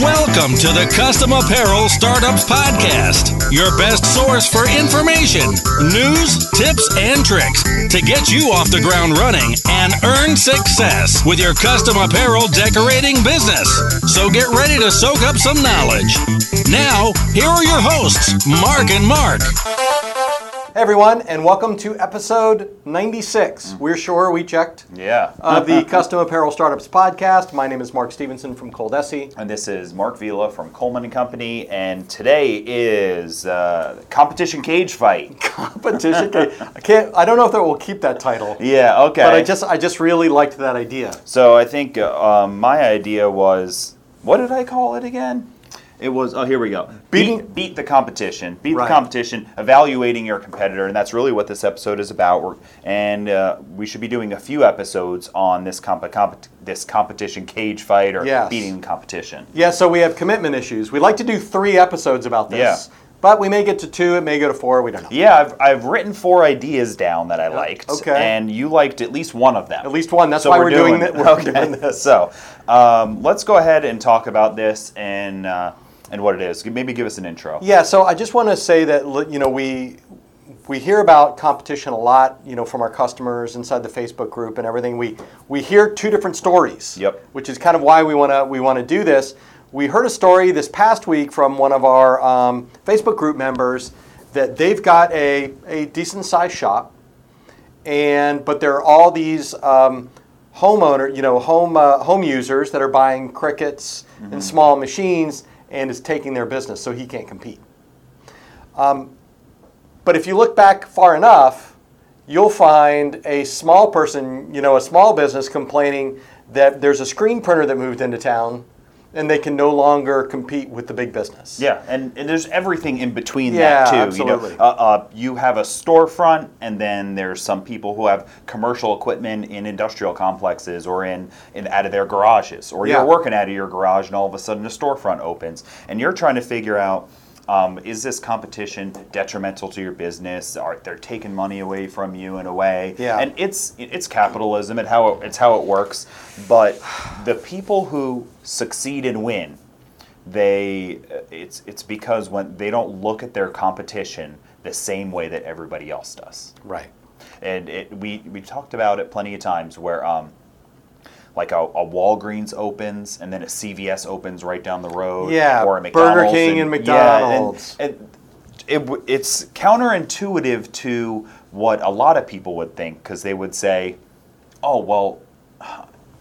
Welcome to the Custom Apparel Startups Podcast, your best source for information, news, tips, and tricks to get you off the ground running and earn success with your custom apparel decorating business. So get ready to soak up some knowledge. Now, here are your hosts, Mark and Mark. Hey everyone, and welcome to episode 96. We're sure we checked. Yeah. Of the Custom Apparel Startups podcast. My name is Mark Stevenson from Coldesi. And this is Mark Vila from Coleman and Company, and today is uh, competition cage fight. Competition. Cage. I can't. I don't know if that will keep that title. Yeah. Okay. But I just, I just really liked that idea. So I think uh, um, my idea was, what did I call it again? It was. Oh, here we go. Beating- beat, beat the competition. Beat Right. the competition. Evaluating your competitor, and that's really what this episode is about. We're, and uh, we should be doing a few episodes on this comp- comp- this competition cage fight or Yes. beating competition. Yeah. So we have commitment issues. We'd like to do three episodes about this. Yeah. But we may get to two. It may go to four. We don't know. Yeah, I've, I've written four ideas down that I liked. okay. And you liked at least one of them. At least one. That's So why we're, doing, it. that. We're Okay. doing this. So um, let's go ahead and talk about this and uh, and what it is. Maybe give us an intro. Yeah, so I just want to say that you know we we hear about competition a lot, you know, from our customers inside the Facebook group and everything. We we hear two different stories. Yep. Which is kind of why we want to we want to do this. We heard a story this past week from one of our um, Facebook group members that they've got a, a decent sized shop, and but there are all these um, homeowner, you know, home uh, home users that are buying Cricuts and small machines, and is taking their business, so he can't compete. Um, but if you look back far enough, you'll find a small person, you know, a small business complaining that there's a screen printer that moved into town, and they can no longer compete with the big business. Yeah, and, and there's everything in between Yeah, that too. absolutely. You know, uh, uh, you have a storefront, and then there's some people who have commercial equipment in industrial complexes or in, in out of their garages, or Yeah. you're working out of your garage, and all of a sudden a storefront opens, and you're trying to figure out. Um, is this competition detrimental to your business? Are they taking money away from you in a way? Yeah. And it's it's capitalism and how it, it's how it works. But the people who succeed and win, they it's it's because when they don't look at their competition the same way that everybody else does. Right. And it, we we talked about it plenty of times where um, like a, a Walgreens opens and then a CVS opens right down the road. Yeah, or a McDonald's Burger King and yeah, McDonald's. and it, it's counterintuitive to what a lot of people would think because they would say, "Oh well,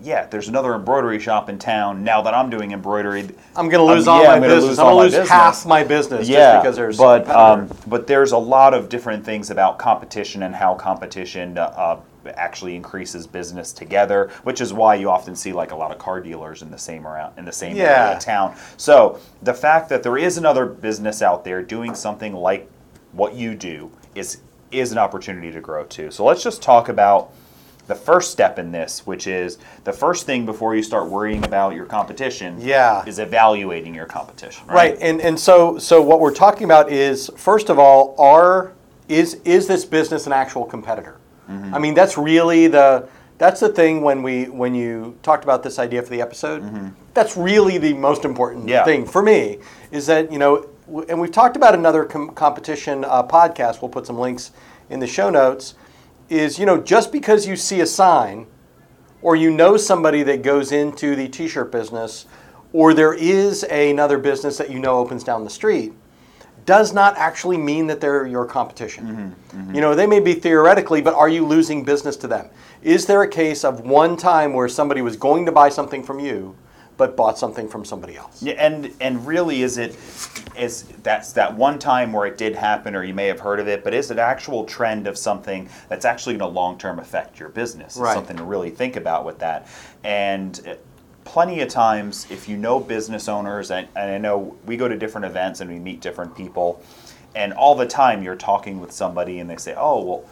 yeah, there's another embroidery shop in town. Now that I'm doing embroidery, I'm going to lose Um, all yeah, my I'm business. lose I'm going to lose half my business yeah, just because there's. but um, but there's a lot of different things about competition and how competition uh, uh, actually increases business together, which is why you often see like a lot of car dealers in the same around in the same area of town. So the fact that there is another business out there doing something like what you do is is an opportunity to grow too. So let's just talk about the first step in this, which is the first thing before you start worrying about your competition. Yeah. is evaluating your competition. Right, and and so so what we're talking about is first of all, are is is this business an actual competitor? Mm-hmm. I mean, that's really the that's the thing when we when you talked about this idea for the episode. That's really the most important Mm-hmm. Yeah. thing for me is that you know, w- and we've talked about another com- competition uh, podcast. We'll put some links in the show notes. Is you know just because you see a sign or you know somebody that goes into the t-shirt business or there is another business that you know opens down the street does not actually mean that they're your competition. You know, they may be theoretically, but are you losing business to them? Is there a case of one time where somebody was going to buy something from you but bought something from somebody else? Yeah, and and really, is it is that's that one time where it did happen, or you may have heard of it, but is it actual trend of something that's actually going to long term affect your business? It's Right. Something to really think about with that, and. uh, Plenty of times, if you know business owners, and, and I know we go to different events and we meet different people, and all the time you're talking with somebody and they say, "Oh, well,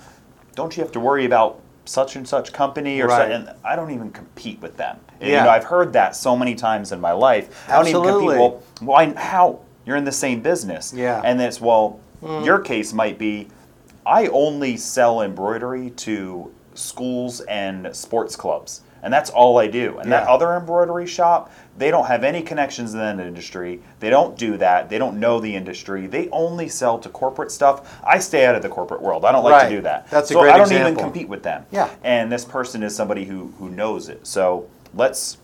don't you have to worry about such and such company or Right. such?" And I don't even compete with them. And, Yeah. You know, I've heard that so many times in my life. Absolutely. I don't even compete. Well, why? How? You're in the same business. Yeah. And it's well, mm. your case might be, I only sell embroidery to schools and sports clubs. And that's all I do. And that other embroidery shop, they don't have any connections in that industry. They don't do that. They don't know the industry. They only sell to corporate stuff. I stay out of the corporate world. I don't like Right. to do that. That's a so great I don't even compete with them. Yeah. And this person is somebody who who knows it. So let's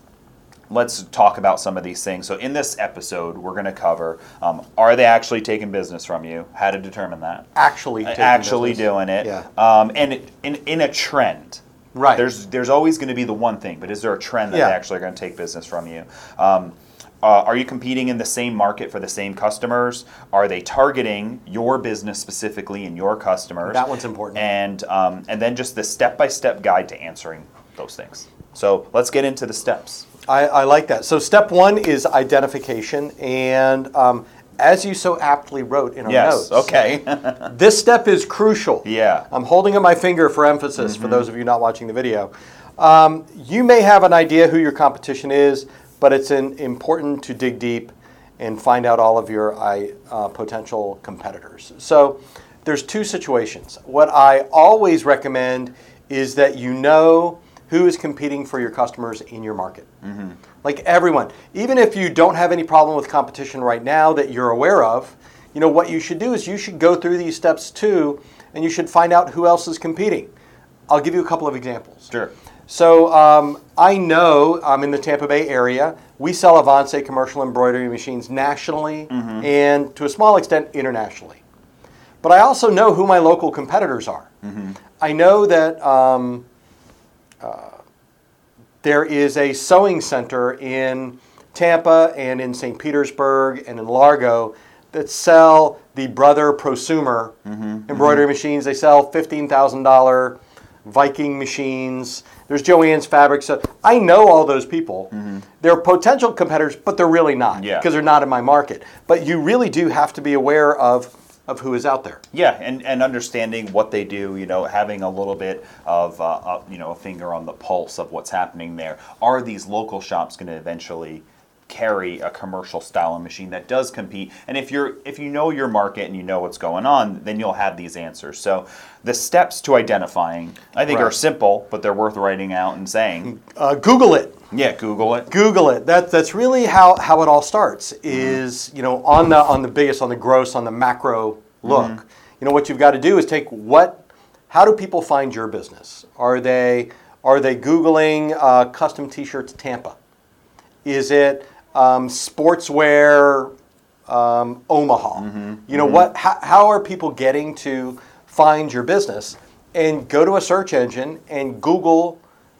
let's talk about some of these things. So in this episode, we're going to cover: um, Are they actually taking business from you? How to determine that? Actually, taking actually business. doing it. Yeah. Um, and in in a trend. Right. There's there's always going to be the one thing, but is there a trend that Yeah. they actually are going to take business from you? Um, uh, are you competing in the same market for the same customers? Are they targeting your business specifically and your customers? That one's important. And um, and then just the step by step guide to answering those things. So let's get into the steps. I, I like that. So step one is identification, and um, as you so aptly wrote in our Yes. notes, Okay. this step is crucial. Yeah. I'm holding up my finger for emphasis for those of you not watching the video. Um, you may have an idea who your competition is, but it's in, important to dig deep and find out all of your uh, potential competitors. So there's two situations. What I always recommend is that you know who is competing for your customers in your market. Like everyone, even if you don't have any problem with competition right now that you're aware of, you know what you should do is you should go through these steps too, and you should find out who else is competing. I'll give you a couple of examples. Sure. So um, I know I'm in the Tampa Bay area. We sell Avance commercial embroidery machines nationally and to a small extent internationally. But I also know who my local competitors are. I know that um, there is a sewing center in Tampa and in St. Petersburg and in Largo that sell the Brother Prosumer mm-hmm. embroidery mm-hmm. machines. They sell $15,000 Viking machines. There's Joann's Fabric. So I know all those people. Mm-hmm. They're potential competitors, but they're really not Yeah. because they're not in my market. But you really do have to be aware of, of who is out there. Yeah, and, and understanding what they do, you know, having a little bit of, uh, uh, you know, a finger on the pulse of what's happening there. Are these local shops going to eventually carry a commercial style machine that does compete? And if you're if you know your market and you know what's going on, then you'll have these answers. So the steps to identifying, I think, are simple, but they're worth writing out and saying. Uh, Google it. Yeah, Google it. Google it. That that's really how, how it all starts. Is you know on the on the biggest, on the gross, on the macro look. You know what you've got to do is take what. How do people find your business? Are they are they googling uh, custom T-shirts Tampa? Is it um, sportswear um, Omaha? You know what? How, how are people getting to find your business? And go to a search engine and Google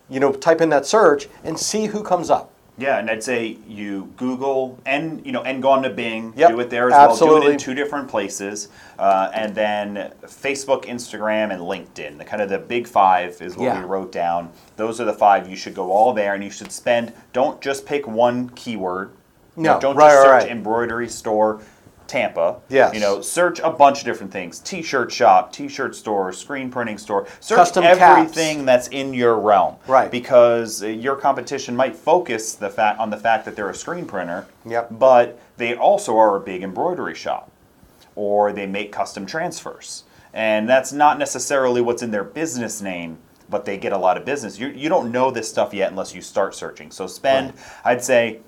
you know, type in that search and see who comes up. Yeah, and I'd say you Google and you know and go on to Bing, Yep, do it there as well. Do it absolutely. in two different places, uh, and then Facebook, Instagram, and LinkedIn. The kind of the big five is what Yeah. we wrote down. Those are the five you should go all there, and you should spend. Don't just pick one keyword. You know, No, don't right, just search right. embroidery store. Tampa. Yes. You know, search a bunch of different things. T-shirt shop, T-shirt store, screen printing store. Search Custom caps. everything that's in your realm. Right. Because uh, your competition might focus the fact on the fact that they're a screen printer. Yep. But they also are a big embroidery shop, or they make custom transfers, and that's not necessarily what's in their business name. But they get a lot of business. You, you don't know this stuff yet unless you start searching. So spend, I'd say,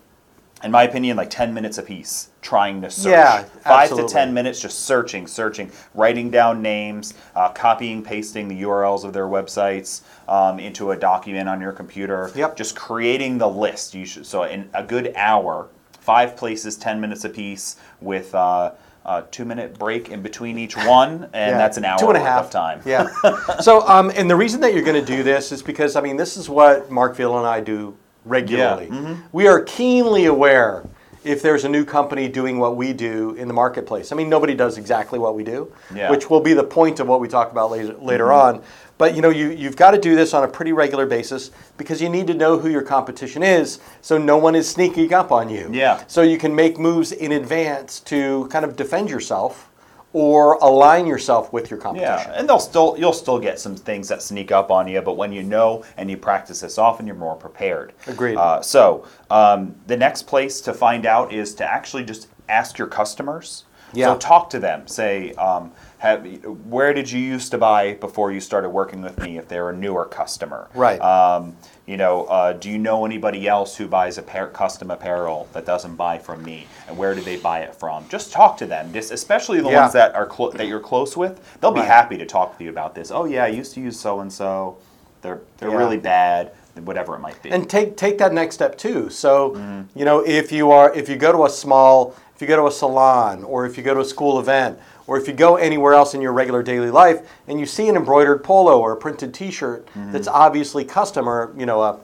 in my opinion, like 10 minutes a piece trying to search. Yeah, Five absolutely. to 10 minutes just searching, searching, writing down names, uh, copying, pasting the URLs of their websites um, into a document on your computer. Yep. Just creating the list. You should, so in a good hour, five places, 10 minutes a piece with uh, a two minute break in between each one, and Yeah, that's an hour two and a half and a worth half of time. Yeah. so, um, and the reason that you're going to do this is because I mean, this is what Mark Vila and I do regularly. mm-hmm. We are keenly aware if there's a new company doing what we do in the marketplace. I mean, nobody does exactly what we do, Yeah. Mm-hmm. which will be the point of what we talk about later, later on. But you know, you, you've got to do this on a pretty regular basis because you need to know who your competition is, so no one is sneaking up on you. Yeah. So you can make moves in advance to kind of defend yourself or align yourself with your competition. Yeah, and they'll still you'll still get some things that sneak up on you, but when you know and you practice this often, you're more prepared. Agreed. Uh, so um, the next place to find out is to actually just ask your customers. Yeah. So talk to them. Say, um, have, where did you used to buy before you started working with me if they're a newer customer? Right. Um, you know, uh, do you know anybody else who buys a pair, custom apparel that doesn't buy from me, and where do they buy it from? Just talk to them. Just especially the Yeah. ones that are clo- that you're close with. They'll be Right. happy to talk with you about this. Oh yeah, I used to use so and so. They're they're Yeah. really bad. Whatever it might be. and take take that next step too. So, you know, if you are if you go to a small, if you go to a salon, or if you go to a school event, or if you go anywhere else in your regular daily life, and you see an embroidered polo or a printed T-shirt mm-hmm. that's obviously custom, or you know, a,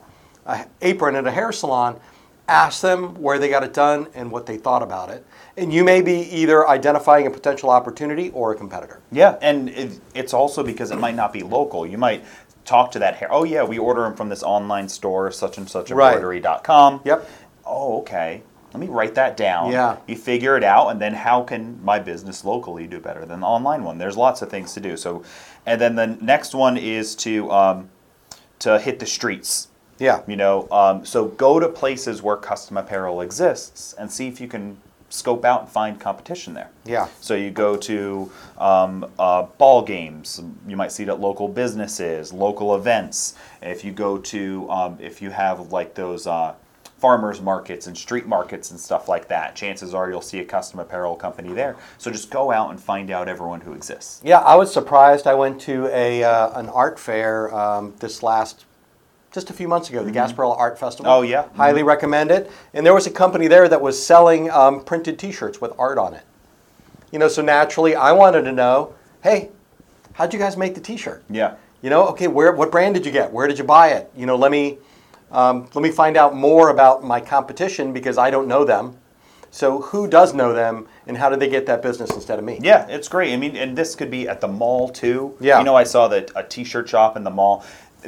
a apron at a hair salon, ask them where they got it done and what they thought about it, and you may be either identifying a potential opportunity or a competitor. Yeah, and it, it's also because it might not be local. You might talk to that hair. Oh yeah, we order them from this online store, such and such Right. embroidery.com. Yep. Oh, okay. Let me write that down. Yeah. You figure it out, and then how can my business locally do better than the online one? There's lots of things to do. So, and then the next one is to um, to hit the streets. Yeah. You know, um, so go to places where custom apparel exists and see if you can scope out and find competition there. Yeah. So you go to um, uh, ball games. You might see it at local businesses, local events. If you go to, um, if you have like those uh, farmers markets and street markets and stuff like that, chances are you'll see a custom apparel company there. So just go out and find out everyone who exists. Yeah, I was surprised. I went to a uh, an art fair um, this last, just a few months ago, the Gasparilla Art Festival. Oh, yeah. highly recommend it. And there was a company there that was selling um, printed T-shirts with art on it. You know, so naturally, I wanted to know, hey, how'd you guys make the T-shirt? Yeah. You know, okay, where what brand did you get? Where did you buy it? You know, let me um, let me find out more about my competition because I don't know them. So who does know them, and how did they get that business instead of me? Yeah, it's great. I mean, and this could be at the mall too. Yeah. You know, I saw that a T-shirt shop in the mall.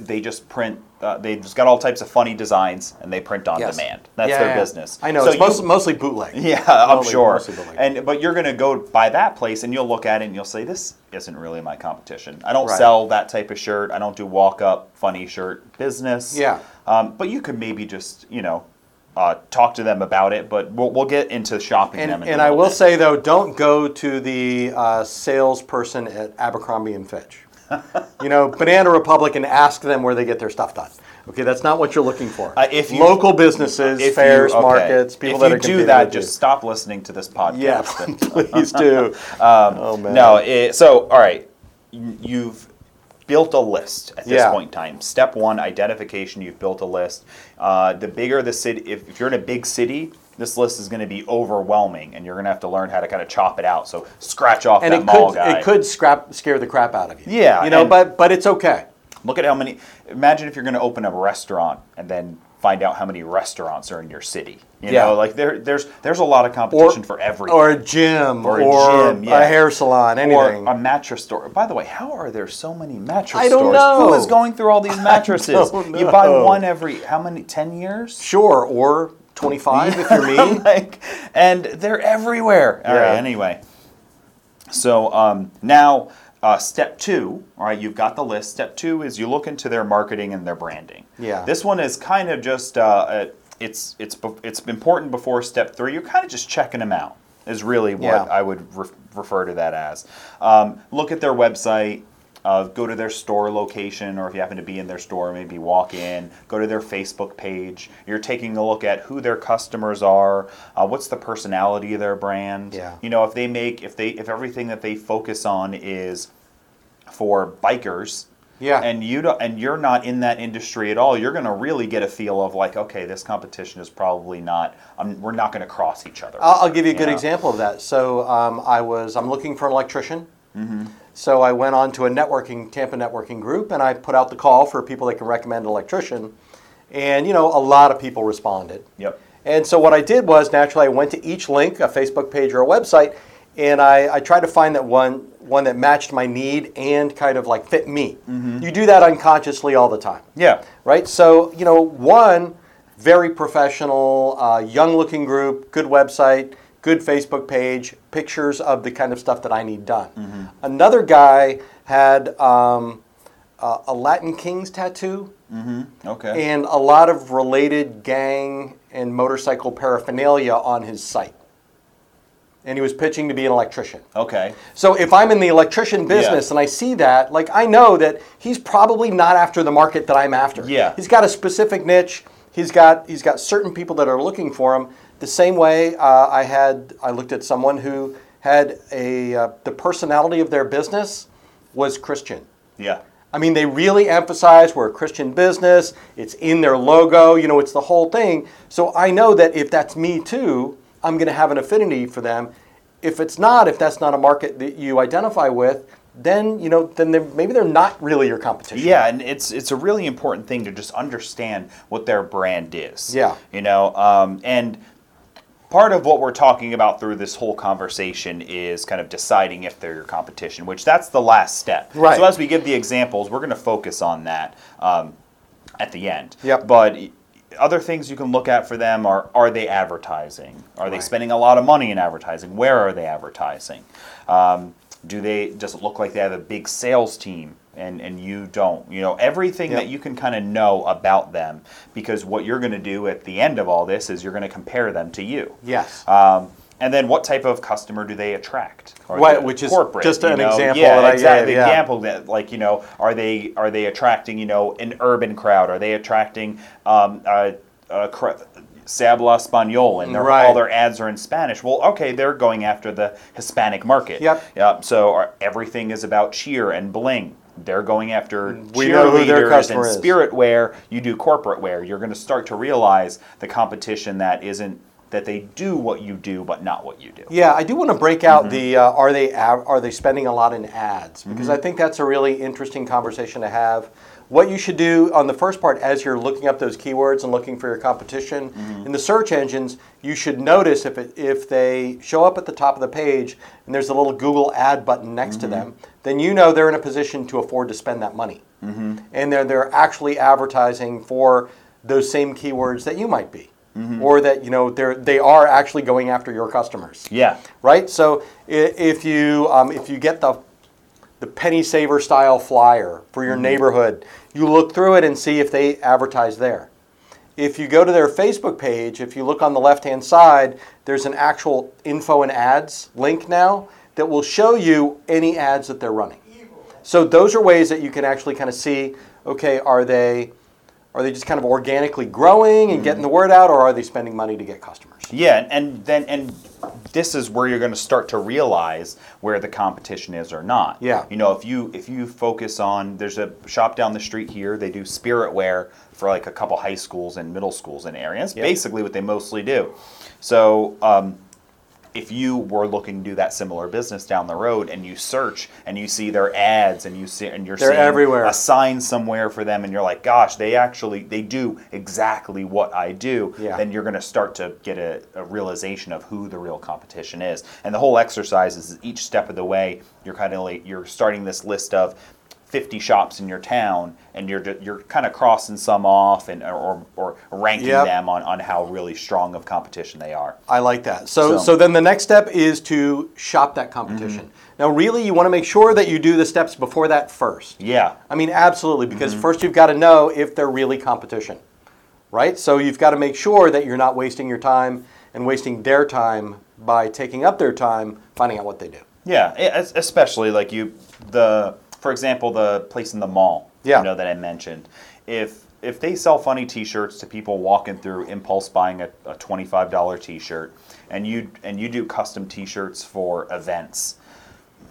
They just print. Uh, they just got all types of funny designs, and they print on Yes. demand. That's Yeah, their yeah. business. I know So it's you- most, mostly bootleg. Yeah, I'm Mostly- sure. mostly. And but you're going to go by that place, and you'll look at it, and you'll say, "This isn't really my competition. I don't Right. sell that type of shirt. I don't do walk-up funny shirt business." Yeah. Um, but you could maybe just you know uh, talk to them about it. But we'll, we'll get into shopping them. And, in and I will bit. say though, don't go to the uh, salesperson at Abercrombie and Fitch. you know, Banana Republic, and ask them where they get their stuff done. Okay, that's not what you're looking for. Uh, if you- local businesses, If you- fairs, okay. markets, people if that you are do that, with you. just stop listening to this podcast. yeah, please do. Um, oh man. No, it, so all right, you've built a list at this Yeah. point in time. Step one, identification. You've built a list. Uh, the bigger the city, if, if you're in a big city, this list is going to be overwhelming, and you're going to have to learn how to kind of chop it out. So scratch off and that mall could guy. it could scrap scare the crap out of you. Yeah, you know, but but it's okay. Look at how many. Imagine if you're going to open a restaurant and then find out how many restaurants are in your city. You Yeah. know, like there, there's there's a lot of competition for everything. Or a gym, Or or, a gym, yeah. a hair salon, anything. Or a mattress store. By the way, how are there so many mattress I don't stores? know. Who is going through all these mattresses? You buy one every how many? Ten years? sure, or 25 if you're me. like, and they're everywhere. All right. Yeah. Anyway, so um, now uh, step two. All right, you've got the list. Step two is you look into their marketing and their branding. Yeah. This one is kind of just uh, uh, it's it's it's important before step three. You're kind of just checking them out. Is really what Yeah. I would re- refer to that as. Um, look at their website. Uh, go to their store location, or if you happen to be in their store, maybe walk in. Go to their Facebook page. You're taking a look at who their customers are. Uh, what's the personality of their brand? Yeah. You know, if they make, if they, if everything that they focus on is for bikers, Yeah. and you don't, and you're not in that industry at all, you're going to really get a feel of like, okay, this competition is probably not. Um, we're not going to cross each other. I'll, I'll give you a good know? example of that. So um, I was I'm looking for an electrician. Mm-hmm. So I went on to a networking Tampa networking group and I put out the call for people that can recommend an electrician, and you know a lot of people responded. Yep. And so what I did was naturally I went to each link, a Facebook page or a website, and I, I tried to find that one one that matched my need and kind of like fit me. Mm-hmm. You do that unconsciously all the time Yeah. right? So, you know, one, very professional, uh, young looking group, good website, good Facebook page, pictures of the kind of stuff that I need done. Mm-hmm. Another guy had um, a, a Latin Kings tattoo Okay. and a lot of related gang and motorcycle paraphernalia on his site. and he was pitching to be an electrician. Okay. So if I'm in the electrician business Yeah. and I see that, like I know that he's probably not after the market that I'm after. Yeah. He's got a specific niche. He's got he's got certain people that are looking for him. The same way uh, I had I looked at someone who had a uh, the personality of their business was Christian. Yeah. I mean, they really emphasize we're a Christian business. It's in their logo. You know, it's the whole thing. So I know that if that's me too, I'm going to have an affinity for them. If it's not, if that's not a market that you identify with, then you know, then they're, maybe they're not really your competition. Yeah, and it's it's a really important thing to just understand what their brand is. Yeah. You know, um, and part of what we're talking about through this whole conversation is kind of deciding if they're your competition, which that's the last step. Right. So as we give the examples, we're going to focus on that um, at the end. Yep. But other things you can look at for them are are they advertising? Are they spending a lot of money in advertising? Where are they advertising? Um, do they does it look like they have a big sales team and and you don't? You know everything Yep. that you can kind of know about them because what you're going to do at the end of all this is you're going to compare them to you. Yes. Um, and then what type of customer do they attract? Right, they which is corporate, just you an know? example Yeah, that I exactly. gave, yeah. Example that, like you know, are they are they attracting you know an urban crowd? Are they attracting um, a, a cr- se habla español and their, Right. all their ads are in Spanish? Well, okay, they're going after the Hispanic market. Yep. Yep. So are, everything is about cheer and bling. They're going after We know who their cheerleaders and is. spirit wear. You do corporate wear. You're going to start to realize the competition that isn't that they do what you do, but not what you do. Yeah, I do want to break out Mm-hmm. the uh, are they are they spending a lot in ads because I think that's a really interesting conversation to have. What you should do on the first part as you're looking up those keywords and looking for your competition Mm-hmm. in the search engines, you should notice if it, if they show up at the top of the page and there's a little Google ad button next to Mm-hmm. them, then you know they're in a position to afford to spend that money, Mm-hmm. and they're they're actually advertising for those same keywords that you might be. Mm-hmm. Or that you know they're they are actually going after your customers Yeah. right? So if you um, if you get the the penny saver style flyer for your mm-hmm. neighborhood, you look through it and see if they advertise there. If you go to their Facebook page, if you look on the left hand side, there's an actual info and ads link now that will show you any ads that they're running. So those are ways that you can actually kind of see, okay, are they are they just kind of organically growing and getting the word out, or are they spending money to get customers? Yeah, and then and this is where you're going to start to realize where the competition is or not. Yeah. You know, if you if you focus on there's a shop down the street here, they do spirit wear for like a couple high schools and middle schools in areas. Yep. Basically what they mostly do. So, um, if you were looking to do that similar business down the road and you search and you see their ads and you see and you're They're seeing everywhere. a sign somewhere for them and you're like gosh they actually they do exactly what i do Yeah. then you're going to start to get a, a realization of who the real competition is and the whole exercise is each step of the way you're kind of like you're starting this list of 50 shops in your town and you're you're kind of crossing some off and or, or ranking Yep. them on, on how really strong of competition they are I like that. So, so, So- then the next step is to shop that competition. Mm-hmm. Now, really, you want to make sure that you do the steps before that first. yeah I mean, absolutely, because mm-hmm. first you've got to know if they're really competition, right? So you've got to make sure that you're not wasting your time and wasting their time by taking up their time finding out what they do. Yeah, especially like you, the for example, the place in the mall. Yeah. You know that I mentioned. If if they sell funny T-shirts to people walking through, impulse buying a, a twenty-five dollar T-shirt, and you and you do custom T-shirts for events.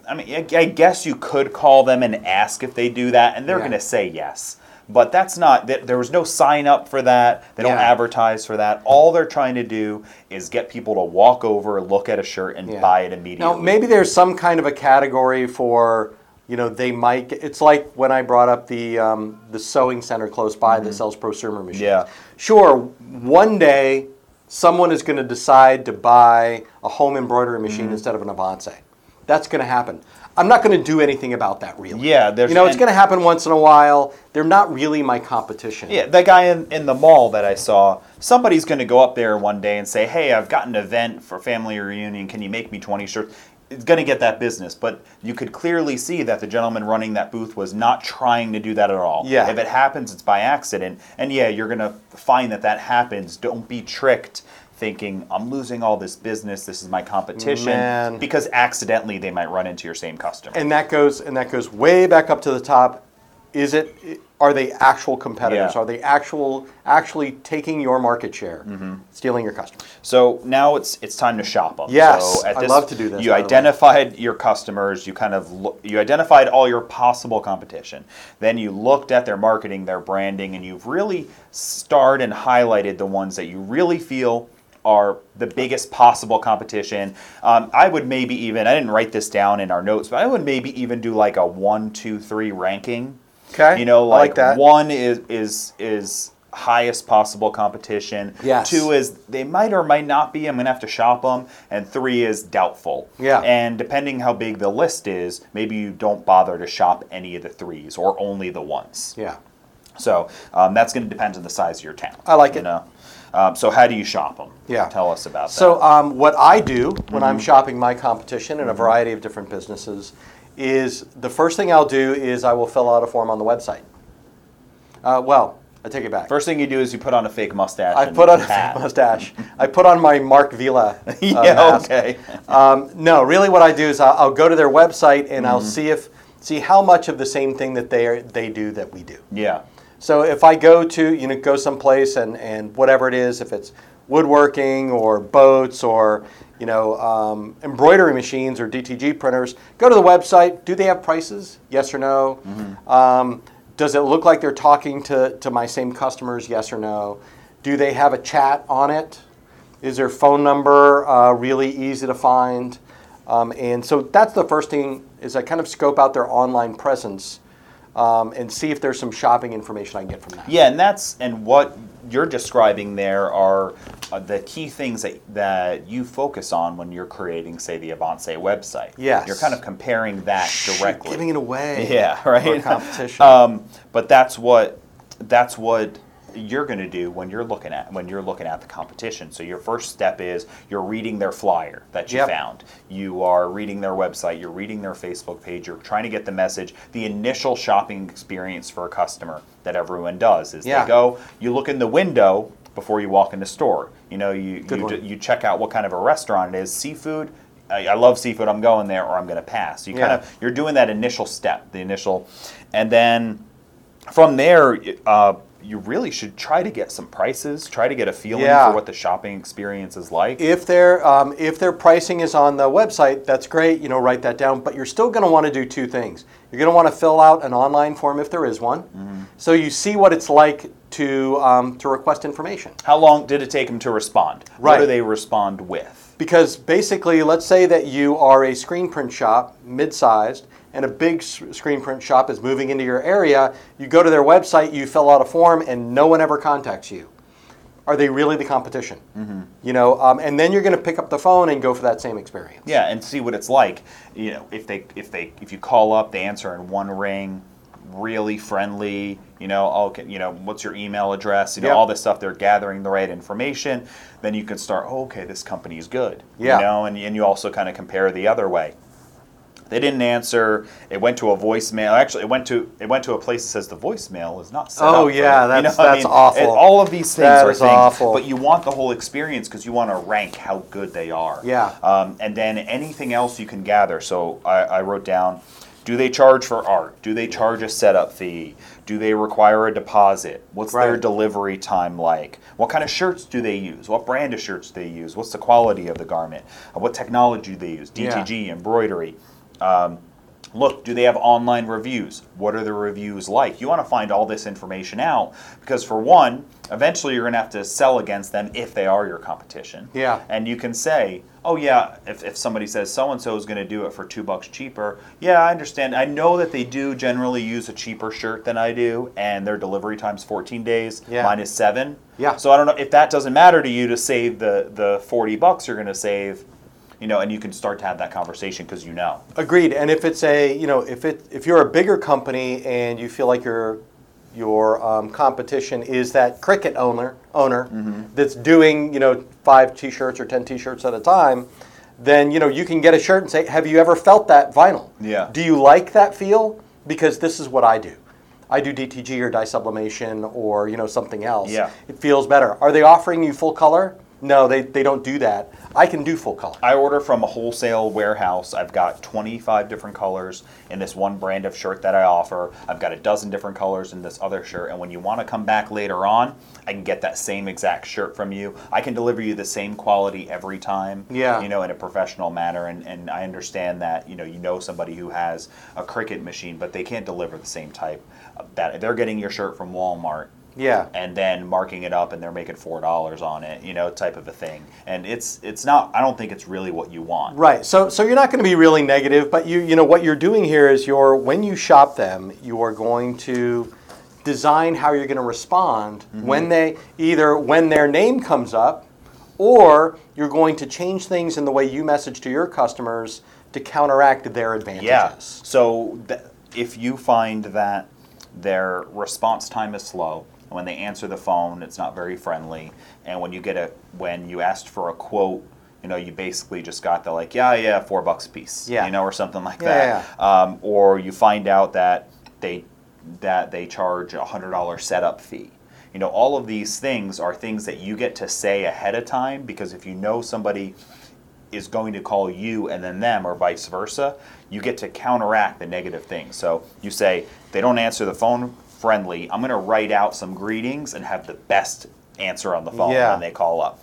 I mean, I, I guess you could call them and ask if they do that, and they're Yeah. going to say yes. But that's not. th- There was no sign up for that. They don't Yeah. advertise for that. All they're trying to do is get people to walk over, look at a shirt, and Yeah. buy it immediately. Now, maybe there's some kind of a category for, you know, they might. Get, it's like when I brought up the um, the sewing center close by that sells prosumer machines. Yeah. Sure, one day someone is going to decide to buy a home embroidery machine Mm-hmm. instead of an Avance. That's going to happen. I'm not going to do anything about that, really. Yeah, there's- you know, it's going to happen once in a while. They're not really my competition. Yeah, the guy in, in the mall that I saw, somebody's going to go up there one day and say, "Hey, I've got an event for family reunion. Can you make me 20 shirts?" It's going to get that business, but you could clearly see that the gentleman running that booth was not trying to do that at all. Yeah. If it happens, it's by accident. And yeah, you're going to find that that happens. Don't be tricked thinking I'm losing all this business. This is my competition Man. because accidentally they might run into your same customer. and that goes and that goes way back up to the top. Is it? Are they actual competitors? Yeah. Are they actual actually taking your market share, Mm-hmm. stealing your customers? So now it's it's time to shop them. Yes, so at I love to do this, You by the way. identified your customers. You kind of lo- you identified all your possible competition. Then you looked at their marketing, their branding, and you've really starred and highlighted the ones that you really feel are the biggest possible competition. Um, I would maybe even I didn't write this down in our notes, but I would maybe even do like a one, two, three ranking. Okay, You know, like like, that. one is is is highest possible competition. Yes. Two is they might or might not be. I'm gonna have to shop them. And three is doubtful. Yeah. And depending how big the list is, maybe you don't bother to shop any of the threes or only the ones. Yeah. So um, that's going to depend on the size of your town. I like you it. know. Um, so how do you shop them? Yeah. Tell us about So, that. um, what I do when Mm-hmm. I'm shopping my competition in a variety of different businesses is the first thing I'll do is I will fill out a form on the website. Uh, well, I take it back. First thing you do is you put on a fake mustache. I put on a hat. fake mustache. I put on my Mark Vila. Uh, yeah. mask. Okay. Um, no, really, what I do is I'll, I'll go to their website and I'll Mm-hmm. see if see how much of the same thing that they are, they do that we do. Yeah. So if I go to you know go someplace and and whatever it is, if it's woodworking or boats or you know um, embroidery machines or DTG printers, go to the website. Do they have prices? Yes or no. Um, does it look like they're talking to to my same customers? Yes or no. Do they have a chat on it? Is their phone number uh, really easy to find? Um, and so that's the first thing is I kind of scope out their online presence um, and see if there's some shopping information I can get from that. Yeah, and that's and what you're describing there are uh, the key things that, that you focus on when you're creating, say, the Avance website. Yes. You're kind of comparing that directly. Giving it away. Yeah, for right. competition. Um, but that's what that's what you're going to do when you're looking at when you're looking at the competition. So your first step is you're reading their flyer that you Yep. found. You are reading their website. You're reading their Facebook page. You're trying to get the message. The initial shopping experience for a customer that everyone does is Yeah. they go. You look in the window before you walk in the store. You know, you you, d- you check out what kind of a restaurant it is. Seafood. I, I love seafood. I'm going there, or I'm going to pass. You kind of you're doing that initial step, the initial, and then from there, uh, you really should try to get some prices. Try to get a feeling Yeah. for what the shopping experience is like. If their um, if their pricing is on the website, that's great. You know, write that down. But you're still going to want to do two things. You're going to want to fill out an online form if there is one, Mm-hmm. so you see what it's like to um, to request information. How long did it take them to respond? What do they respond with? Because basically, let's say that you are a screen print shop, mid-sized, and a big screen print shop is moving into your area. You go to their website, you fill out a form, and no one ever contacts you. Are they really the competition? Mm-hmm. You know, um, and then you're going to pick up the phone and go for that same experience. Yeah, and see what it's like. You know, if they if they if you call up, they answer in one ring, really friendly. You know, can, you know, what's your email address? You know, Yep. all this stuff. They're gathering the right information. Then you can start. Oh, okay, this company is good. Yeah. You know, and and you also kind of compare the other way. They didn't answer. It went to a voicemail. Actually, it went to it went to a place that says the voicemail is not set Oh, up. Oh yeah. You that's- know what I that's mean? awful. And all of these things That are things, awful. but you want the whole experience because you want to rank how good they are. Yeah. Um, and then anything else you can gather. So I, I wrote down do they charge for art? Do they charge a setup fee? Do they require a deposit? What's their delivery time like? What kind of shirts do they use? What brand of shirts do they use? What's the quality of the garment? Uh, What technology do they use? Yeah. DTG, embroidery. Um, look, do they have online reviews? What are the reviews like? You want to find all this information out because, for one, eventually you're going to have to sell against them if they are your competition. Yeah. And you can say, oh, yeah, if, if somebody says so and so is going to do it for two bucks cheaper, yeah, I understand. I know that they do generally use a cheaper shirt than I do, and their delivery time's 14 days, Yeah. mine is seven. Yeah. So I don't know if that doesn't matter to you to save the, the 40 bucks you're going to save. You know, and you can start to have that conversation because you know. Agreed. And if it's a, you know, if it if you're a bigger company and you feel like your your um, competition is that Cricut owner owner Mm-hmm. that's doing, you know, five T-shirts or ten T-shirts at a time, then you know you can get a shirt and say, "Have you ever felt that vinyl? Yeah. Do you like that feel? Because this is what I do." I do DTG or dye sublimation or you know something else. Yeah. It feels better. Are they offering you full color? No, they, they don't do that. I can do full color. I order from a wholesale warehouse. I've got 25 different colors in this one brand of shirt that I offer. I've got a dozen different colors in this other shirt. And when you want to come back later on, I can get that same exact shirt from you. I can deliver you the same quality every time. Yeah. You know, in a professional manner. And, and I understand that, you know, you know somebody who has a Cricut machine, but they can't deliver the same type. That they're getting your shirt from Walmart Yeah. and then marking it up and they're making four dollars on it, you know, type of a thing. And it's it's not. I don't think it's really what you want. Right. So so you're not going to be really negative, but you you know what you're doing here is you're when you shop them, you are going to design how you're going to respond mm-hmm. when they either when their name comes up or you're going to change things in the way you message to your customers to counteract their advantages. Yeah. So th- if you find that their response time is slow, and when they answer the phone, it's not very friendly, and when you get a when you asked for a quote, you know, you basically just got the like, yeah, yeah, four bucks a piece, Yeah. you know, or something like Yeah, that. Um, or you find out that they that they charge a hundred dollar setup fee. You know, all of these things are things that you get to say ahead of time because if you know somebody is going to call you and then them or vice versa, you get to counteract the negative things. So you say, they don't answer the phone friendly, I'm going to write out some greetings and have the best answer on the phone Yeah. when they call up.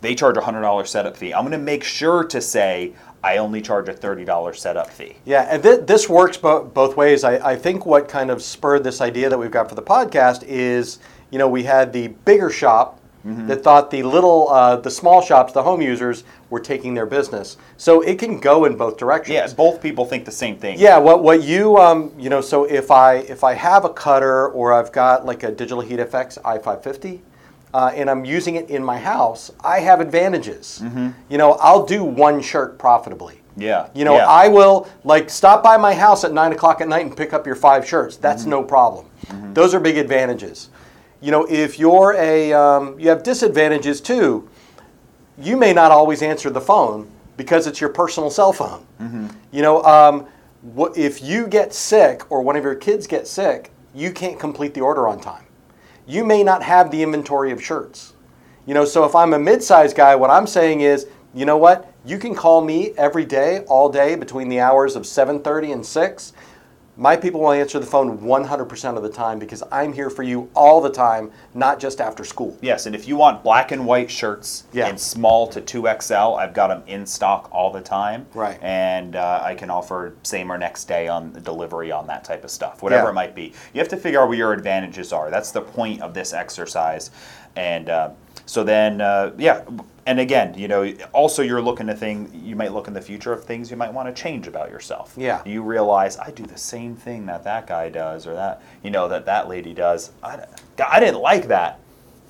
They charge a $100 setup fee. I'm going to make sure to say, I only charge a $30 setup fee. Yeah, and th- this works bo- both ways. I, I think what kind of spurred this idea that we've got for the podcast is, you know, we had the bigger shop Mm-hmm. that thought the little, uh, the small shops, the home users, were taking their business. So it can go in both directions. Yeah, both people think the same thing. Yeah, what what you um you know so if I if I have a cutter or I've got like a Digital Heat FX i550 uh, and I'm using it in my house, I have advantages. You know, I'll do one shirt profitably. Yeah, You know, yeah. I will like stop by my house at nine o'clock at night and pick up your five shirts. That's Mm-hmm. no problem. Those are big advantages. You know, if you're a um, you have disadvantages too you may not always answer the phone because it's your personal cell phone. You know, um, wh- if you get sick or one of your kids get sick, you can't complete the order on time. You may not have the inventory of shirts. You know, so if I'm a mid-sized guy, what I'm saying is, you know what? You can call me every day, all day, between the hours of 7:30 and 6. My people will answer the phone 100% of the time because I'm here for you all the time, not just after school. Yes, and if you want black and white shirts Yeah. in small to 2XL, I've got them in stock all the time. Right. And uh, I can offer same or next day on the delivery on that type of stuff, whatever Yeah. it might be. You have to figure out what your advantages are. That's the point of this exercise. And uh, so then, uh, yeah. And again, you know, also you're looking to thing. You might look in the future of things you might want to change about yourself. Yeah. You realize I do the same thing that that guy does, or that you know that that lady does. I, I didn't like that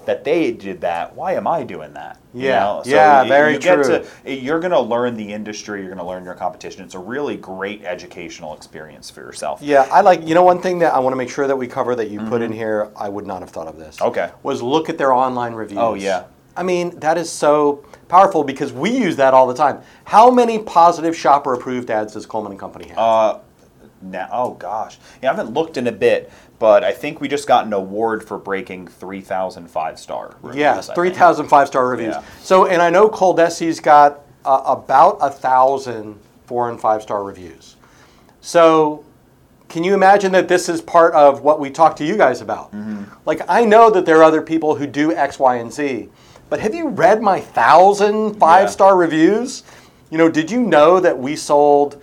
that they did that. Why am I doing that? You Yeah. know? Yeah, you- very you get true. to- you're going to learn the industry. You're going to learn your competition. It's a really great educational experience for yourself. Yeah, I like, you know, one thing that I want to make sure that we cover that you put in here, I would not have thought of this. Mm-hmm. Okay. Was look at their online reviews. Oh, yeah. I mean, that is so powerful because we use that all the time. How many positive shopper approved ads does Coleman and Company have? Uh, now, oh gosh, yeah, I haven't looked in a bit, but I think we just got an award for breaking 3,000 five star. reviews, yes, 3,000 five star reviews. Yeah. So, and I know Coldesi's got uh, about a thousand four and five star reviews. So, can you imagine that this is part of what we talk to you guys about? Mm-hmm. Like, I know that there are other people who do X, Y, and Z, but have you read my thousand five star reviews? You know, did you know that we sold,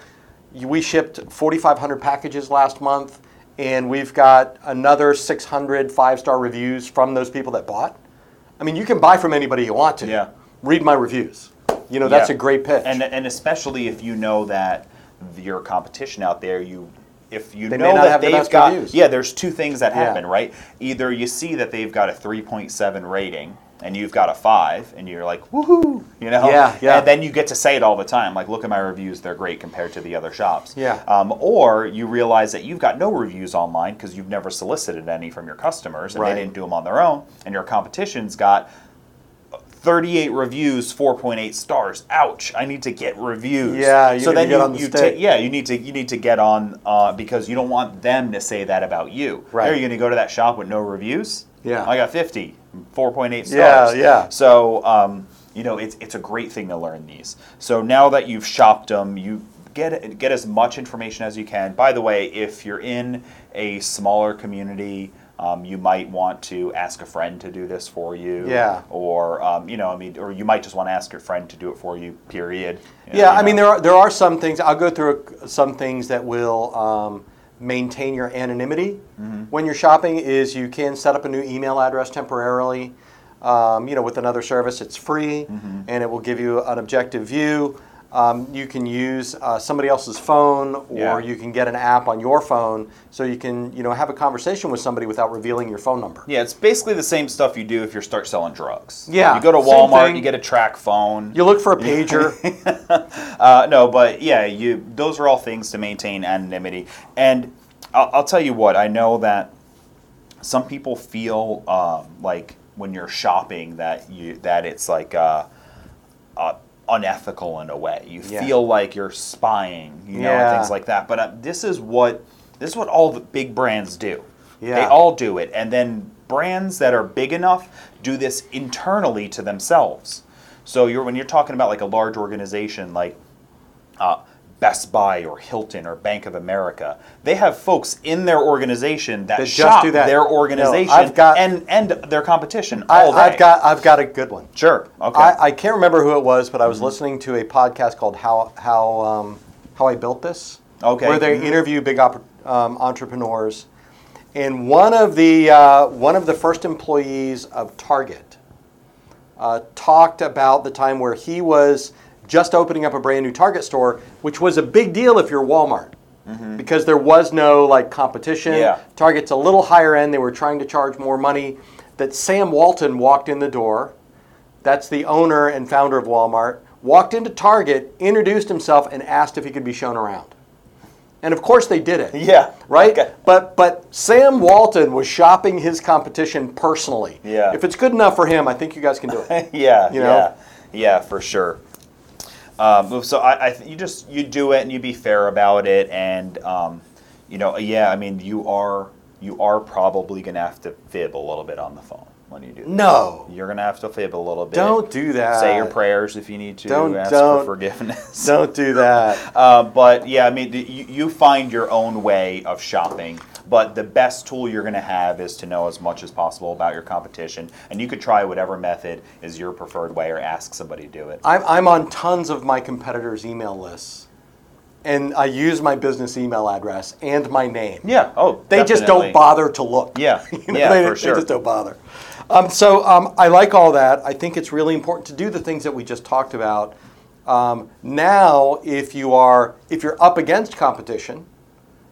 we shipped 4,500 packages last month, and we've got another 600 five star reviews from those people that bought? I mean, you can buy from anybody you want to. Yeah. Read my reviews. You know, that's Yeah. a great pitch. And and especially if you know that your competition out there, you if you They may know not that have they've best got reviews. yeah, there's two things that Yeah. happen, right? Either you see that they've got a 3.7 rating and you've got a five, and you're like woohoo, you know? Yeah, yeah. And then you get to say it all the time, like look at my reviews, they're great compared to the other shops. Yeah. Um, or you realize that you've got no reviews online because you've never solicited any from your customers, and Right. they didn't do them on their own, and your competition's got 38 reviews, 4.8 stars. Ouch! I need to get reviews. Yeah, you so need to then get you, on the you ta- yeah, you need to you need to get on uh, because you don't want them to say that about you. Right. Are you going to go to that shop with no reviews? Yeah. I got 50, 4.8 stars. Yeah, yeah. So, um, you know, it's, it's a great thing to learn these. So now that you've shopped them, you get get as much information as you can. By the way, if you're in a smaller community, um, you might want to ask a friend to do this for you. Yeah. Or um, you know, I mean, or you might just want to ask your friend to do it for you. Period. You Yeah, know, I mean, there are, there are some things, I'll go through some things that will um, maintain your anonymity Mm-hmm. when you're shopping is you can set up a new email address temporarily. Um, you know, with another service, it's free Mm-hmm. and it will give you an objective view. Um, you can use uh, somebody else's phone, or Yeah. you can get an app on your phone, so you can you know have a conversation with somebody without revealing your phone number. Yeah, it's basically the same stuff you do if you start selling drugs. Yeah, You go to Walmart, you get a TracFone. You look for a pager. Uh, no, but yeah, you. Those are all things to maintain anonymity. And I'll, I'll tell you what. I know that some people feel um, like when you're shopping that you that it's like uh, uh, unethical in a way. You Yeah. feel like you're spying, you know, and Yeah. things like that. But uh, this is what this is what all the big brands do. They all do it, and then brands that are big enough do this internally to themselves. So you're when you're talking about like a large organization like uh, Best Buy or Hilton or Bank of America, they have folks in their organization that, That just shop do that. their No, organization I've got- and and their competition I, day. I've got I've got a good one. sure okay I, I can't remember who it was, but I Mm-hmm. was listening to a podcast called How How um, How I Built This. Okay. Where they Mhm. interview big oppor- um, entrepreneurs, and one of the uh, one of the first employees of Target uh, talked about the time where he was just opening up a brand new Target store, which was a big deal if you're Walmart. Because there was no like competition. Mm-hmm. Yeah. Target's a little higher end. They were trying to charge more money. That Sam Walton walked in the door that's the owner and founder of Walmart, walked into Target, introduced himself, and asked if he could be shown around. And of course they did it. Yeah, Right? okay. But but Sam Walton was shopping his competition personally. Yeah. If it's good enough for him, I think you guys can do it. yeah, You know? yeah, yeah, for sure. Um, so I, I th- you just you do it and you be fair about it, and um, you know, yeah, I mean, you are you are probably gonna have to fib a little bit on the phone when you do. That. No. You're gonna have to fib a little bit. Don't do that. Say your prayers if you need to. Don't- ask don't- for forgiveness. Don't do that. Uh, but yeah, I mean, you, you find your own way of shopping. But the best tool you're going to have is to know as much as possible about your competition, and you could try whatever method is your preferred way, or ask somebody to do it. I'm, I'm on tons of my competitors' email lists. And I use my business email address and my name. Yeah. Oh, They just don't bother to look. Yeah. You know, Yeah, they, for they just don't bother. Um, so um, I like all that. I think it's really important to do the things that we just talked about. Um, now, if you are if you're up against competition,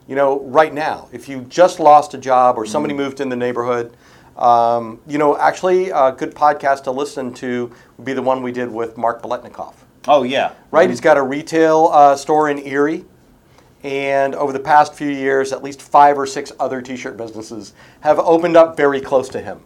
you know, right now, if you just lost a job or Mm-hmm. somebody moved in the neighborhood, um, you know, actually, a good podcast to listen to would be the one we did with Mark Boletnikoff Oh yeah. right? He's got a retail uh, store in Erie. And over the past few years, at least five or six other t shirt businesses have opened up very close to him.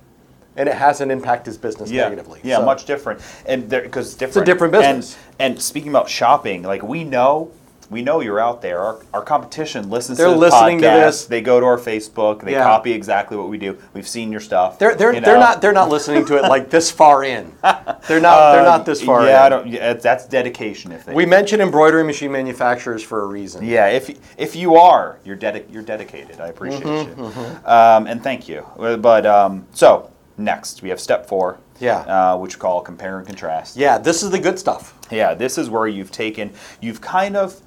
And it hasn't impacted his business Yeah. negatively. Yeah, So- much different, and because different. different business. And, and speaking about shopping, like we know. We know you're out there. Our, our competition listens They're to the listening to this. They go to our Facebook. They Yeah. copy exactly what we do. We've seen your stuff. They're, they're, you they're not they're not listening to it like this far in. They're not they're not this far Yeah, I don't, yeah, that's dedication. If they, We mentioned embroidery machine manufacturers for a reason. Yeah, if if you are, you're dedic- you're dedicated. I appreciate Mm-hmm, you, um, and thank you. But um, so next we have step four. Yeah. Uh, which we call compare and contrast. Yeah, this is the good stuff. Yeah, this is where you've taken, you've kind of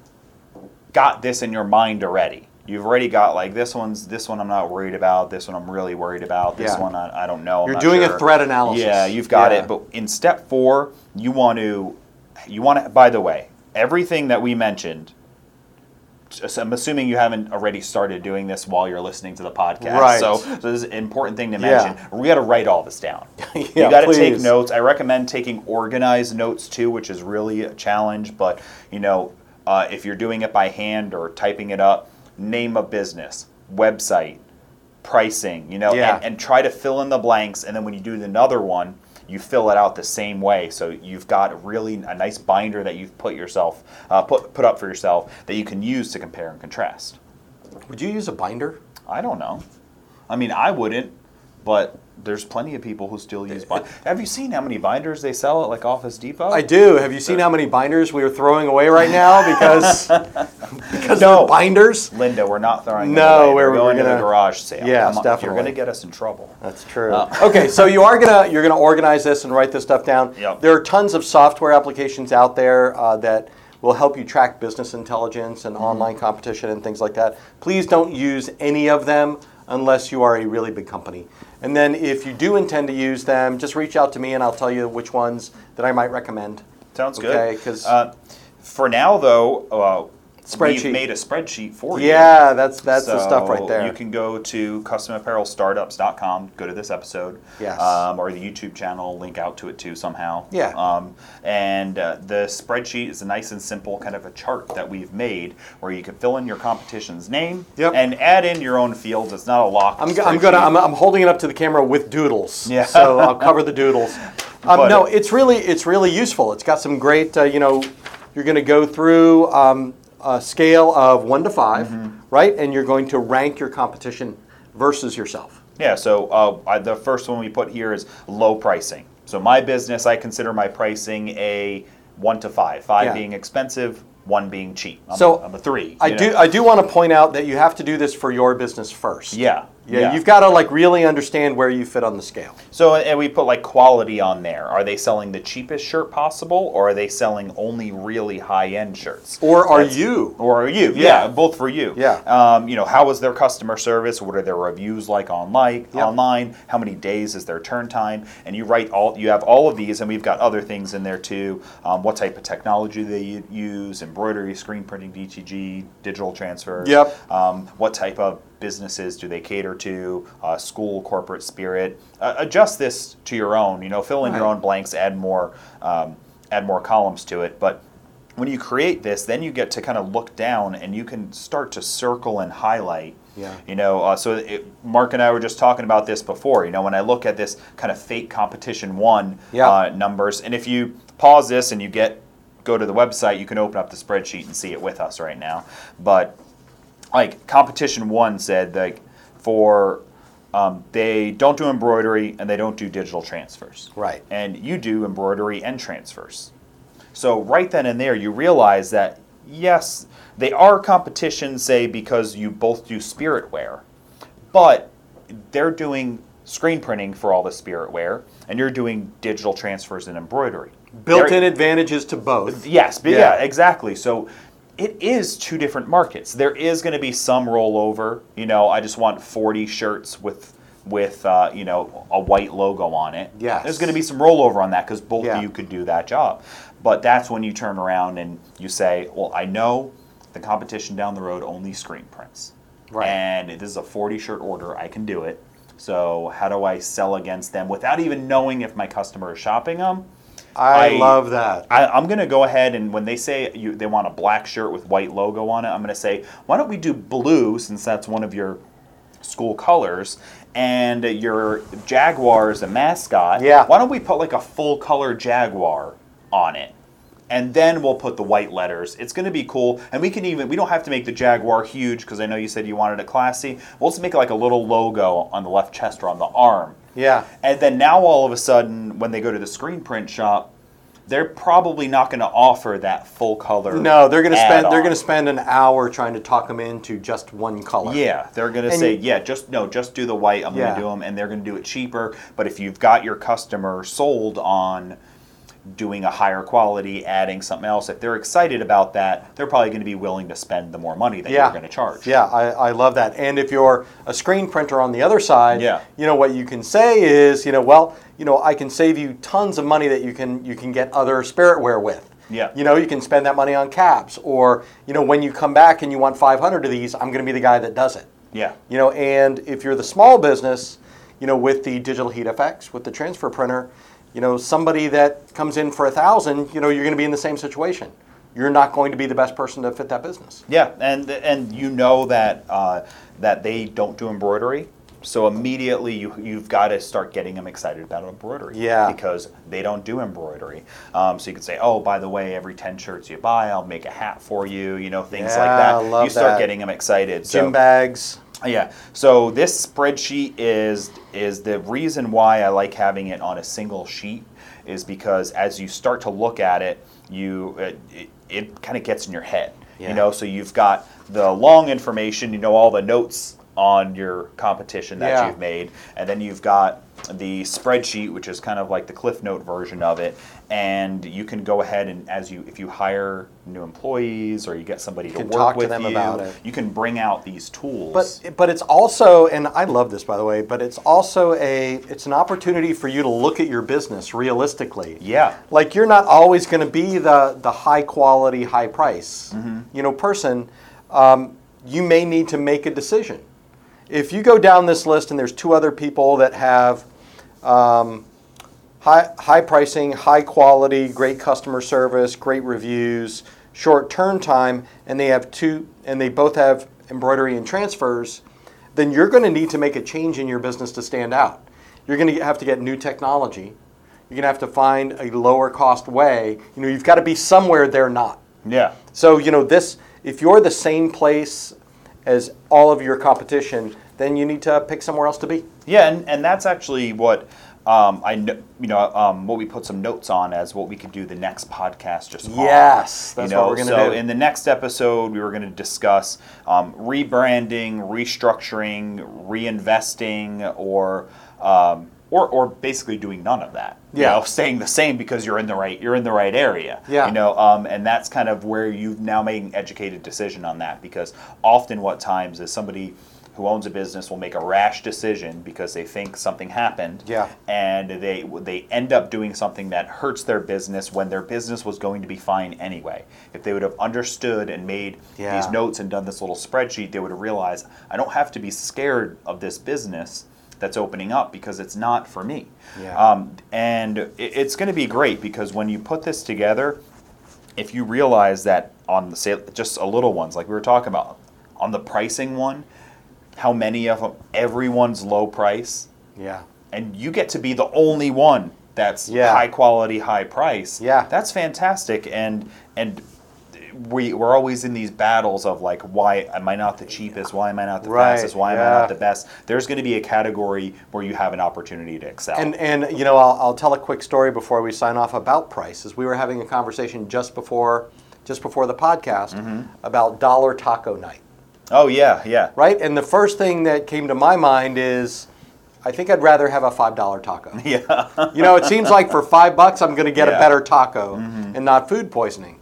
got this in your mind already. You've already got like this one's this one I'm not worried about. This one I'm really worried about. This Yeah. one I, I don't know. I'm You're doing a threat analysis. Yeah, you've got Yeah. it. But in step four, you want to, you want to. By the way, everything that we mentioned. I'm assuming you haven't already started doing this while you're listening to the podcast. Right. So, so this is an important thing to Yeah. mention. We got to write all this down. Yeah, you got to take notes. I recommend taking organized notes too, which is really a challenge. But you know, uh, if you're doing it by hand or typing it up, name a business, website, pricing, you know, Yeah. and, and try to fill in the blanks. And then when you do another one, you fill it out the same way. So you've got really a nice binder that you've put yourself uh, put put up for yourself that you can use to compare and contrast. Would you use a binder? I don't know. I mean, I wouldn't, but there's plenty of people who still use binders. Have you seen how many binders they sell at like Office Depot? I do. Have you seen how many binders we are throwing away right now because because No. binders? Linda, we're not throwing No, we're- We're going to gonna- the garage sale. Yes, Come definitely. You're going to get us in trouble. That's true. Uh, okay, so you are gonna you're gonna organize this and write this stuff down. Yep. There are tons of software applications out there uh, that will help you track business intelligence and online competition and things like that. Please don't use any of them unless you are a really big company. And then if you do intend to use them, just reach out to me and I'll tell you which ones that I might recommend. Sounds Okay, good. 'cause- uh, for now, though, uh, Spreadsheet. we've made a spreadsheet for you. Yeah, that's that's the stuff right there. You can go to customapparelstartups.com, go to this episode, Yes. um, or the YouTube channel, link out to it too somehow. Yeah. Um, and uh, the spreadsheet is a nice and simple kind of a chart that we've made where you can fill in your competition's name Yep. and add in your own fields. It's not a lock. I'm, go- I'm gonna. I'm, I'm holding it up to the camera with doodles. Yeah. So I'll cover the doodles. Um, no, it's really it's really useful. It's got some great uh, you know you're going to go through um, a scale of one to 5 Mm-hmm. right? And you're going to rank your competition versus yourself. Yeah, so uh, I, the first one we put here is low pricing. So my business, I consider my pricing a one to five. Five Yeah. being expensive, one being cheap. I'm, So, I'm a three. I you do? I do want to point out that you have to do this for your business first. Yeah, Yeah, yeah. you've got to like really understand where you fit on the scale. So and we put like quality on there. Are they selling the cheapest shirt possible, or are they selling only really high end shirts? Or are That's- you? Or are you? Yeah. Yeah, both for you. Yeah. Um, you know, how is their customer service? What are their reviews like online? Yep. Online? How many days is their turn time? And you write all. You have all of these, and we've got other things in there too. Um, what type of technology they use? Embroidery, screen printing, DTG, digital transfer. Yep. Um, what type of businesses do they cater to? Uh, school, corporate spirit. Uh, adjust this to your own. You know, fill in your own blanks. Add more. Um, add more columns to it, but when you create this, then you get to kind of look down and you can start to circle and highlight. Yeah. You know, uh, so it, Mark and I were just talking about this before. You know, when I look at this kind of fake competition one Yeah. uh, numbers, and if you pause this and you get go to the website, you can open up the spreadsheet and see it with us right now. But like competition one said, like for um, they don't do embroidery and they don't do digital transfers. Right. And you do embroidery and transfers. So right then and there, you realize that yes, they are competition, say because you both do spirit wear, but they're doing screen printing for all the spirit wear, and you're doing digital transfers and embroidery. Built-in They're- advantages to both. Yes, Yeah. yeah. exactly. So it is two different markets. There is going to be some rollover. You know, I just want 40 shirts with with uh, you know a white logo on it. Yeah, There's going to be some rollover on that because both Yeah. of you could do that job. But that's when you turn around and you say, "Well, I know the competition down the road only screen prints, Right. and this is a 40 shirt order. I can do it. So how do I sell against them without even knowing if my customer is shopping them?" I, I- love that. I, I'm going to go ahead and when they say you, they want a black shirt with white logo on it, I'm going to say, why don't we do blue since that's one of your school colors, and your Jaguar is a mascot. Yeah. Why don't we put like a full color Jaguar on it? And then we'll put the white letters. It's going to be cool, and we can even we don't have to make the Jaguar huge because I know you said you wanted it classy. We'll just make it like a little logo on the left chest or on the arm. Yeah. And then now all of a sudden, when they go to the screen print shop, they're probably not going to offer that full color. No, they're going to spend they're going to spend an hour trying to talk them into just one color. Yeah, they're going to say, yeah, just no, just do the white. I'm Yeah. going to do them, and they're going to do it cheaper. But if you've got your customer sold on doing a higher quality, adding something else, if they're excited about that, they're probably going to be willing to spend the more money that Yeah. you're going to charge. Yeah, I, I love that. And if you're a screen printer on the other side, Yeah. you know what you can say is, you know, well, you know, I can save you tons of money that you can you can get other spiritware with. Yeah. You know, you can spend that money on caps, or you know, when you come back and you want 500 of these, I'm going to be the guy that does it. Yeah. You know, and if you're the small business, you know, with the digital heat effects, with the transfer printer, you know, somebody that comes in for a thousand, you know, you're going to be in the same situation. You're not going to be the best person to fit that business. Yeah, and and you know that uh, that they don't do embroidery, so immediately you you've got to start getting them excited about embroidery. Yeah. because they don't do embroidery. Um, so you could say, oh, by the way, every ten shirts you buy, I'll make a hat for you. You know, things Yeah, like that. I love you start that. getting them excited. So, Gym bags. Uh, yeah. So this spreadsheet is is the reason why I like having it on a single sheet is because as you start to look at it, you uh, it, it, it kind of gets in your head. Yeah. You know, so you've got the long information, you know all the notes on your competition that Yeah. you've made, and then you've got the spreadsheet, which is kind of like the Cliff Note version of it, and you can go ahead and as you if you hire new employees or you get somebody to work talk to with them you, about it. you can bring out these tools. But but it's also, and I love this by the way, but it's also a it's an opportunity for you to look at your business realistically. Yeah. Like you're not always going to be the the high quality, high price, you know, person. Um, you may need to make a decision. If you go down this list and there's two other people that have um, high, high pricing, high quality, great customer service, great reviews, short turn time, and they have two, and they both have embroidery and transfers, then you're going to need to make a change in your business to stand out. You're going to have to get new technology. You're going to have to find a lower cost way. You know, you've got to be somewhere they're not. yeah. So, you know, this, if you're the same place as all of your competition, then you need to pick somewhere else to be. Yeah, and, and that's actually what um, I know. You know, um, what we put some notes on as what we could do the next podcast. Just on, Yes, that's you know, what we're gonna so do. in the next episode, we were going to discuss um, rebranding, restructuring, reinvesting, or um, or or basically doing none of that. You Yeah. know, staying the same because you're in the right you're in the right area. Yeah. You know, um, and that's kind of where you've now made an educated decision on that because often what times is somebody who owns a business will make a rash decision because they think something happened Yeah. and they they end up doing something that hurts their business when their business was going to be fine anyway. If they would have understood and made Yeah. these notes and done this little spreadsheet, they would have realized I don't have to be scared of this business that's opening up because it's not for me. Yeah. Um, and it, it's going to be great because when you put this together, if you realize that on the sale, just a little ones like we were talking about, on the pricing one, how many of them, everyone's low price, Yeah. and you get to be the only one that's Yeah. high quality, high price. Yeah. that's fantastic. And and we we're always in these battles of like, why am I not the cheapest? Why am I not the Right, fastest? Why am I not the best? There's going to be a category where you have an opportunity to excel. And and you know, I'll, I'll tell a quick story before we sign off about prices. We were having a conversation just before just before the podcast Mm-hmm. about dollar taco night, oh yeah, yeah. right? And the first thing that came to my mind is, I think I'd rather have a five dollar taco. Yeah. You know, it seems like for five bucks, I'm going to get a better taco and not food poisoning.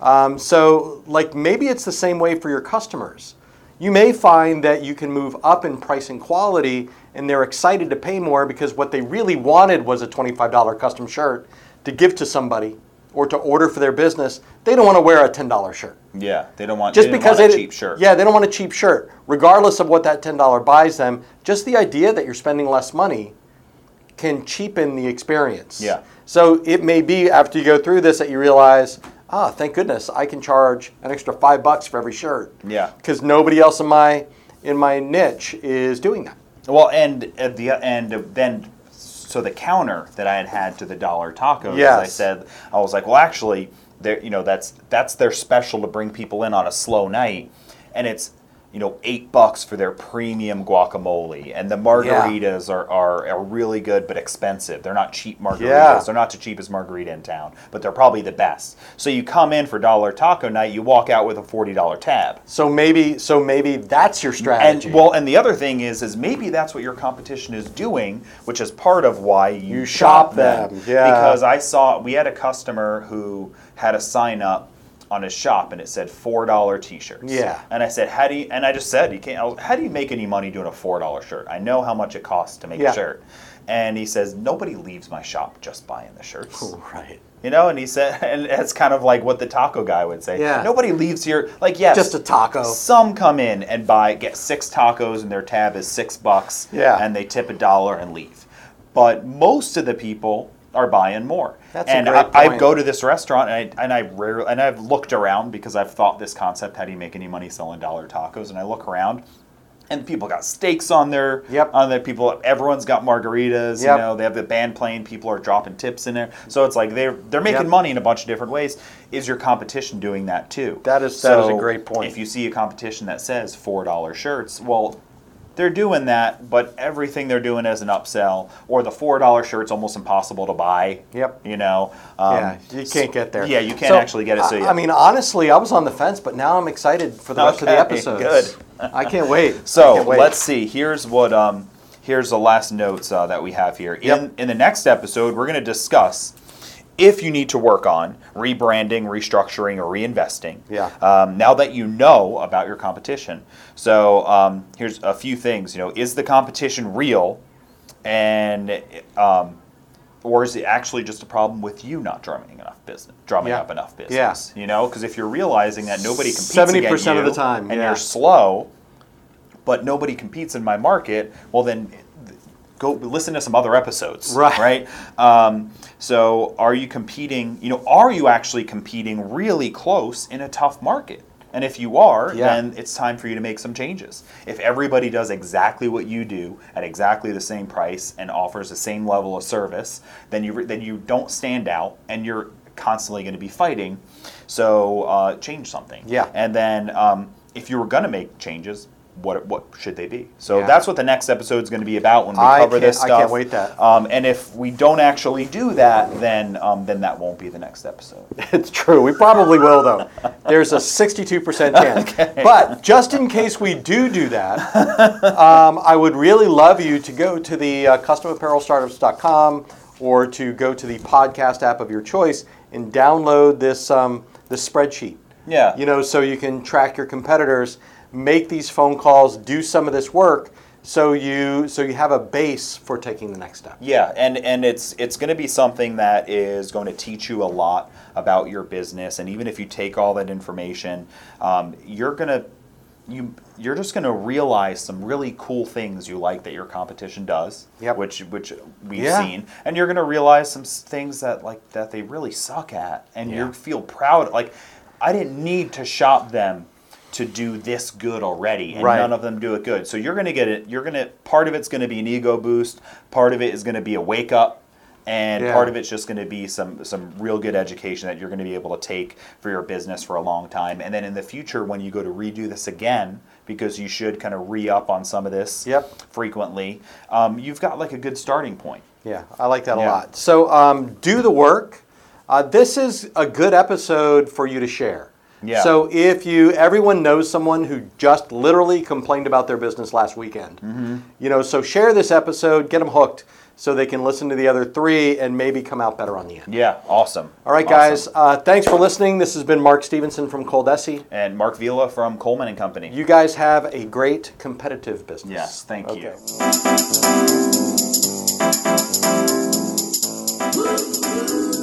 Um, so, like, maybe it's the same way for your customers. You may find that you can move up in price and quality, and they're excited to pay more because what they really wanted was a $25 custom shirt to give to somebody or to order for their business. They don't want to wear a $10 shirt Yeah, they don't want just they because want a cheap shirt. Yeah, they don't want a cheap shirt, regardless of what that ten dollar buys them. Just the idea that you're spending less money can cheapen the experience. Yeah. So it may be after you go through this that you realize, ah, thank goodness I can charge an extra five bucks for every shirt. Yeah. Because nobody else in my in my niche is doing that. Well, and at the and then so the counter that I had had to the dollar tacos, as I said, I was like, well, actually, you know, that's that's their special to bring people in on a slow night, and it's you know eight bucks for their premium guacamole, and the margaritas are, are are really good but expensive. They're not cheap margaritas. Yeah. They're not the cheapest margarita in town, but they're probably the best. So you come in for dollar taco night, you walk out with a forty dollar tab. So maybe so maybe that's your strategy. And well, and the other thing is, is maybe that's what your competition is doing, which is part of why you, You shop them, yeah. Because I saw we had a customer who had a sign up on his shop and it said four dollar T-shirts. Yeah. And I said, how do you? And I just said, you can't. Was, how do you make any money doing a four dollar shirt? I know how much it costs to make Yeah. a shirt. And he says, nobody leaves my shop just buying the shirts. right. You know, and he said, and it's kind of like what the taco guy would say. Yeah. Nobody leaves here. Like, yes, Just a taco. Some come in and buy, get six tacos, and their tab is six bucks. Yeah. And they tip a dollar and leave. But most of the people are buying more. That's a and I, I go to this restaurant and I and I rarely and I've looked around because I've thought this concept: how do you make any money selling dollar tacos? And I look around. And people got steaks on their Yep. on their people. Everyone's got margaritas. Yep. You know, they have the band playing. People are dropping tips in there. So it's like they're they're making Yep. money in a bunch of different ways. is your competition doing that too? That is- that is a great point. If you see a competition that says four dollar shirts, well, they're doing that, but everything they're doing is an upsell, or the four dollar shirt's almost impossible to buy. Yep. You know. Um, yeah, you can't get there. Yeah, you can't So, actually get it. So I, yeah. I mean, honestly, I was on the fence, but now I'm excited for the rest of the episode. good. I can't wait. So can't wait. let's see. Here's what. Um, here's the last notes uh, that we have here. In Yep. in the next episode, we're going to discuss if you need to work on rebranding, restructuring, or reinvesting. Yeah. Um, now that you know about your competition, so um, here's a few things. You know, is the competition real, and um, or is it actually just a problem with you not drumming enough business, drumming Yeah. up enough Yeah. business? You know, because if you're realizing that nobody competes 70% of the time, and yeah. you're slow, but nobody competes in my market, well then go listen to some other episodes. Right. Right. Um, so are you competing? You know, are you actually competing really close in a tough market? And if you are, Yeah. then it's time for you to make some changes. If everybody does exactly what you do at exactly the same price and offers the same level of service, then you then you don't stand out, and you're constantly going to be fighting. So uh, change something. Yeah. And then um, if you were going to make changes, what what should they be? So Yeah. that's what the next episode is going to be about when we I cover this can't- I can't wait that. Um, and if we don't actually do that, then um, then that won't be the next episode. It's true. We probably will, though. There's a 62% chance. okay. But just in case we do do that, um, I would really love you to go to the uh, customapparelstartups.com or to go to the podcast app of your choice and download this um, this spreadsheet. Yeah. You know, so you can track your competitors, make these phone calls, do some of this work, so you so you have a base for taking the next step. Yeah, and and it's it's going to be something that is going to teach you a lot about your business, and even if you take all that information, um, you're gonna you you're just going to realize some really cool things you like that your competition does, Yep. which which we've Yeah. seen, and you're going to realize some things that like that they really suck at, and Yeah. you feel proud. Like I didn't need to shop them to do this good already, and Right. none of them do it good. So you're going to get it. You're going to part of it's going to be an ego boost. Part of it is going to be a wake up, and Yeah. part of it's just going to be some some real good education that you're going to be able to take for your business for a long time. And then in the future, when you go to redo this again, because you should kind of re up on some of this Yep. frequently, um, you've got like a good starting point. Yeah, I like that a lot. So um, do the work. Uh, this is a good episode for you to share. Yeah. So if you, everyone knows someone who just literally complained about their business last weekend. Mm-hmm. You know, so share this episode, get them hooked, so they can listen to the other three and maybe come out better on the end. Yeah, awesome. All right, Awesome. guys. Uh, thanks for listening. This has been Mark Stevenson from Coldesi. And Mark Vila from Coleman and Company. You guys have a great competitive business. yes, thank you. Okay.